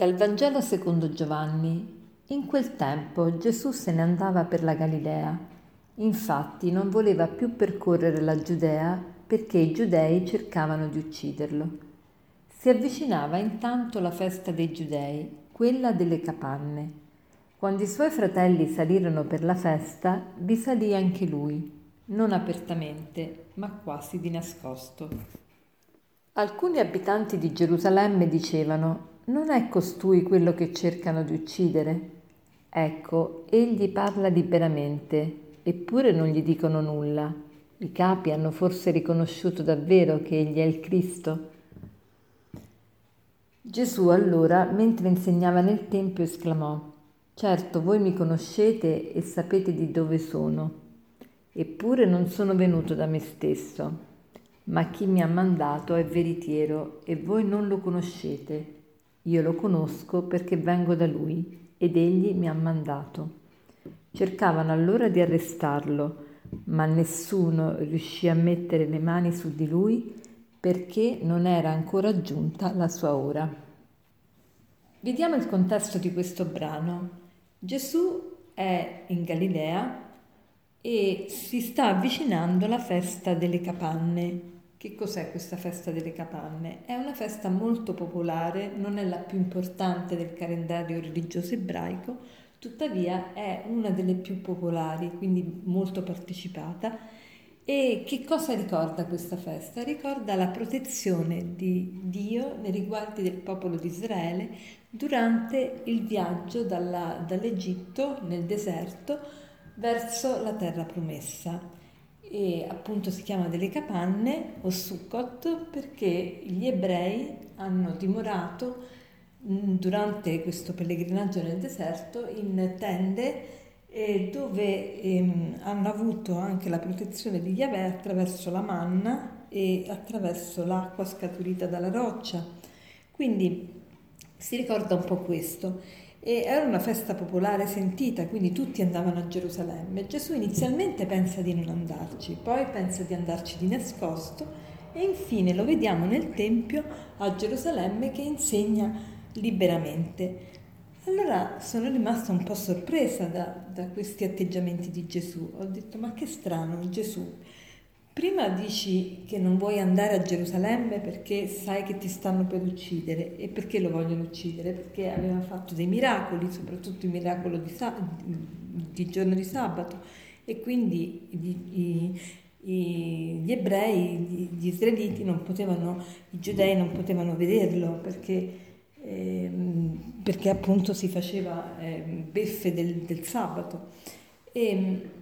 Dal Vangelo secondo Giovanni. In quel tempo Gesù se ne andava per la Galilea. Infatti non voleva più percorrere la Giudea perché i giudei cercavano di ucciderlo. Si avvicinava intanto la festa dei giudei, quella delle capanne. Quando i suoi fratelli salirono per la festa, vi salì anche lui, non apertamente, ma quasi di nascosto. Alcuni abitanti di Gerusalemme dicevano non è costui quello che cercano di uccidere? Ecco, egli parla liberamente, eppure non gli dicono nulla. I capi hanno forse riconosciuto davvero che egli è il Cristo? Gesù allora, mentre insegnava nel Tempio, esclamò, Certo, voi mi conoscete e sapete di dove sono, eppure non sono venuto da me stesso, ma chi mi ha mandato è veritiero e voi non lo conoscete io lo conosco perché vengo da lui ed egli mi ha mandato. Cercavano allora di arrestarlo, ma nessuno riuscì a mettere le mani su di lui perché non era ancora giunta la sua ora. Vediamo il contesto di questo brano. Gesù è in Galilea e si sta avvicinando alla festa delle capanne, che cos'è questa festa delle capanne? È una festa molto popolare, non è la più importante del calendario religioso ebraico, tuttavia è una delle più popolari, quindi molto partecipata. E che cosa ricorda questa festa? Ricorda la protezione di Dio nei riguardi del popolo di Israele durante il viaggio dalla, dall'Egitto nel deserto verso la terra promessa e appunto si chiama delle capanne o Sukkot perché gli ebrei hanno dimorato mm, durante questo pellegrinaggio nel deserto in tende eh, dove ehm, hanno avuto anche la protezione di Yahweh attraverso la manna e attraverso l'acqua scaturita dalla roccia. Quindi si ricorda un po' questo. E era una festa popolare sentita, quindi tutti andavano a Gerusalemme. Gesù inizialmente pensa di non andarci, poi pensa di andarci di nascosto e infine lo vediamo nel Tempio a Gerusalemme che insegna liberamente. Allora sono rimasta un po' sorpresa da, da questi atteggiamenti di Gesù. Ho detto ma che strano Gesù Prima dici che non vuoi andare a Gerusalemme perché sai che ti stanno per uccidere. E perché lo vogliono uccidere? Perché aveva fatto dei miracoli, soprattutto il miracolo di, di giorno di sabato. E quindi i, i, gli ebrei, gli israeliti non potevano, i giudei non potevano vederlo perché, eh, perché appunto si faceva eh, beffe del, del sabato. E,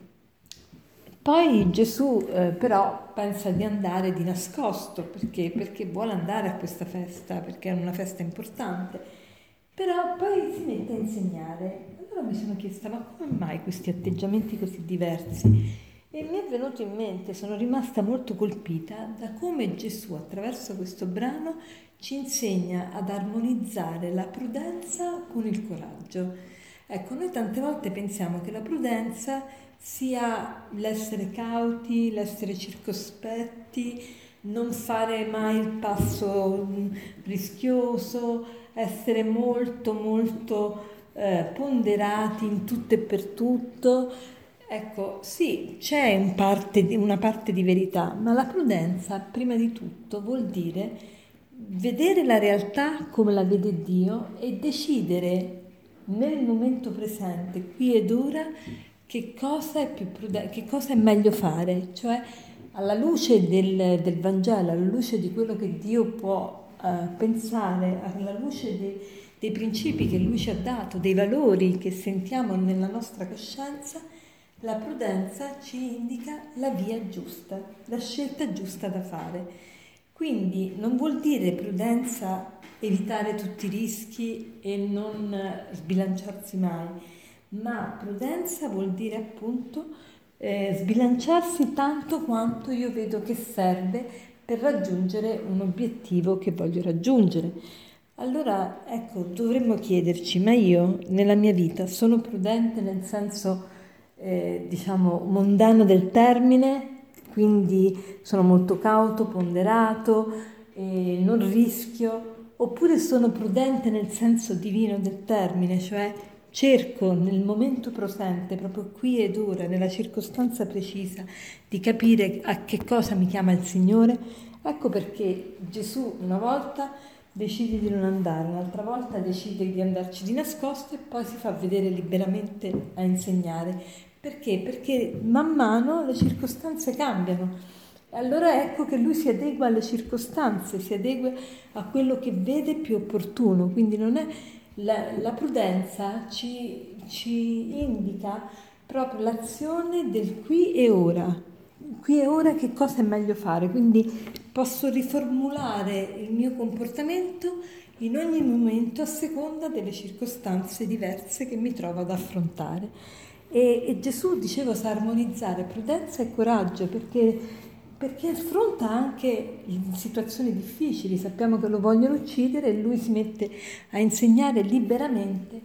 poi Gesù eh, però pensa di andare di nascosto perché? perché vuole andare a questa festa, perché è una festa importante, però poi si mette a insegnare. Allora mi sono chiesta, ma come mai questi atteggiamenti così diversi? E mi è venuto in mente, sono rimasta molto colpita da come Gesù attraverso questo brano ci insegna ad armonizzare la prudenza con il coraggio. Ecco, noi tante volte pensiamo che la prudenza sia l'essere cauti, l'essere circospetti, non fare mai il passo mm, rischioso, essere molto molto eh, ponderati in tutto e per tutto. Ecco, sì, c'è un parte, una parte di verità, ma la prudenza, prima di tutto, vuol dire vedere la realtà come la vede Dio e decidere nel momento presente, qui ed ora, che cosa è, prudente, che cosa è meglio fare, cioè alla luce del, del, Vangelo, alla luce di quello che Dio può uh, pensare, alla luce dei, dei principi che Lui ci ha dato, dei valori che sentiamo nella nostra coscienza, la prudenza ci indica la via giusta, la scelta giusta da fare. Quindi non vuol dire prudenza evitare tutti i rischi e non sbilanciarsi mai, ma prudenza vuol dire appunto eh, sbilanciarsi tanto quanto io vedo che serve per raggiungere un obiettivo che voglio raggiungere. Allora, ecco, dovremmo chiederci, ma io nella mia vita sono prudente nel senso, eh, diciamo, mondano del termine, quindi sono molto cauto, ponderato, eh, non rischio, oppure sono prudente nel senso divino del termine, cioè cerco nel momento presente, proprio qui ed ora, nella circostanza precisa, di capire a che cosa mi chiama il Signore. Ecco perché Gesù una volta decide di non andare, un'altra volta decide di andarci di nascosto e poi si fa vedere liberamente a insegnare. Perché? Perché man mano le circostanze cambiano. Allora ecco che lui si adegua alle circostanze, si adegua a quello che vede più opportuno, quindi non è la, la prudenza ci, ci indica proprio l'azione del qui e ora, qui e ora che cosa è meglio fare, quindi posso riformulare il mio comportamento in ogni momento a seconda delle circostanze diverse che mi trovo ad affrontare. E, e Gesù diceva sa armonizzare prudenza e coraggio perché perché affronta anche situazioni difficili, sappiamo che lo vogliono uccidere e lui si mette a insegnare liberamente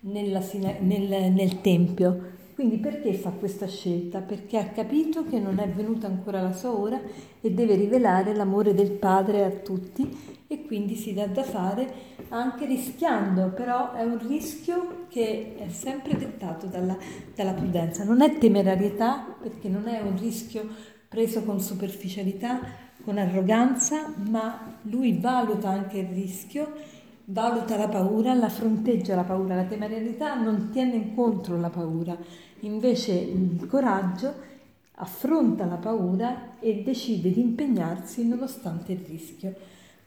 nella, nel, nel Tempio. Quindi perché fa questa scelta? Perché ha capito che non è venuta ancora la sua ora e deve rivelare l'amore del Padre a tutti e quindi si dà da fare anche rischiando, però è un rischio che è sempre dettato dalla, dalla prudenza. Non è temerarietà perché non è un rischio preso con superficialità, con arroganza, ma lui valuta anche il rischio, valuta la paura, la fronteggia la paura, la temerarietà non tiene incontro la paura, invece il coraggio affronta la paura e decide di impegnarsi nonostante il rischio.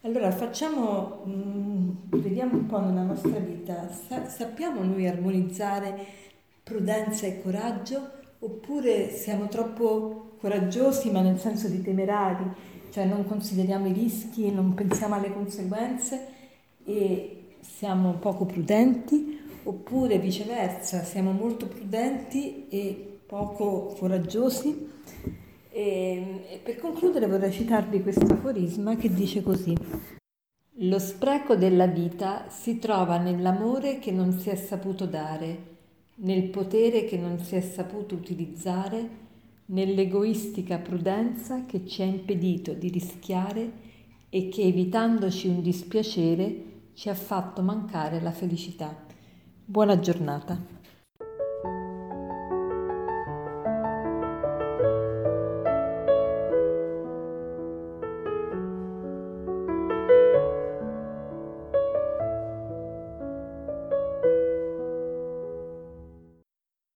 Allora facciamo, mm, vediamo un po' nella nostra vita, Sa- sappiamo noi armonizzare prudenza e coraggio oppure siamo troppo coraggiosi ma nel senso di temerari, cioè non consideriamo i rischi, non pensiamo alle conseguenze e siamo poco prudenti, oppure viceversa, siamo molto prudenti e poco coraggiosi. E, e per concludere vorrei citarvi questo aforisma che dice così. Lo spreco della vita si trova nell'amore che non si è saputo dare, nel potere che non si è saputo utilizzare nell'egoistica prudenza che ci ha impedito di rischiare e che evitandoci un dispiacere ci ha fatto mancare la felicità. Buona giornata.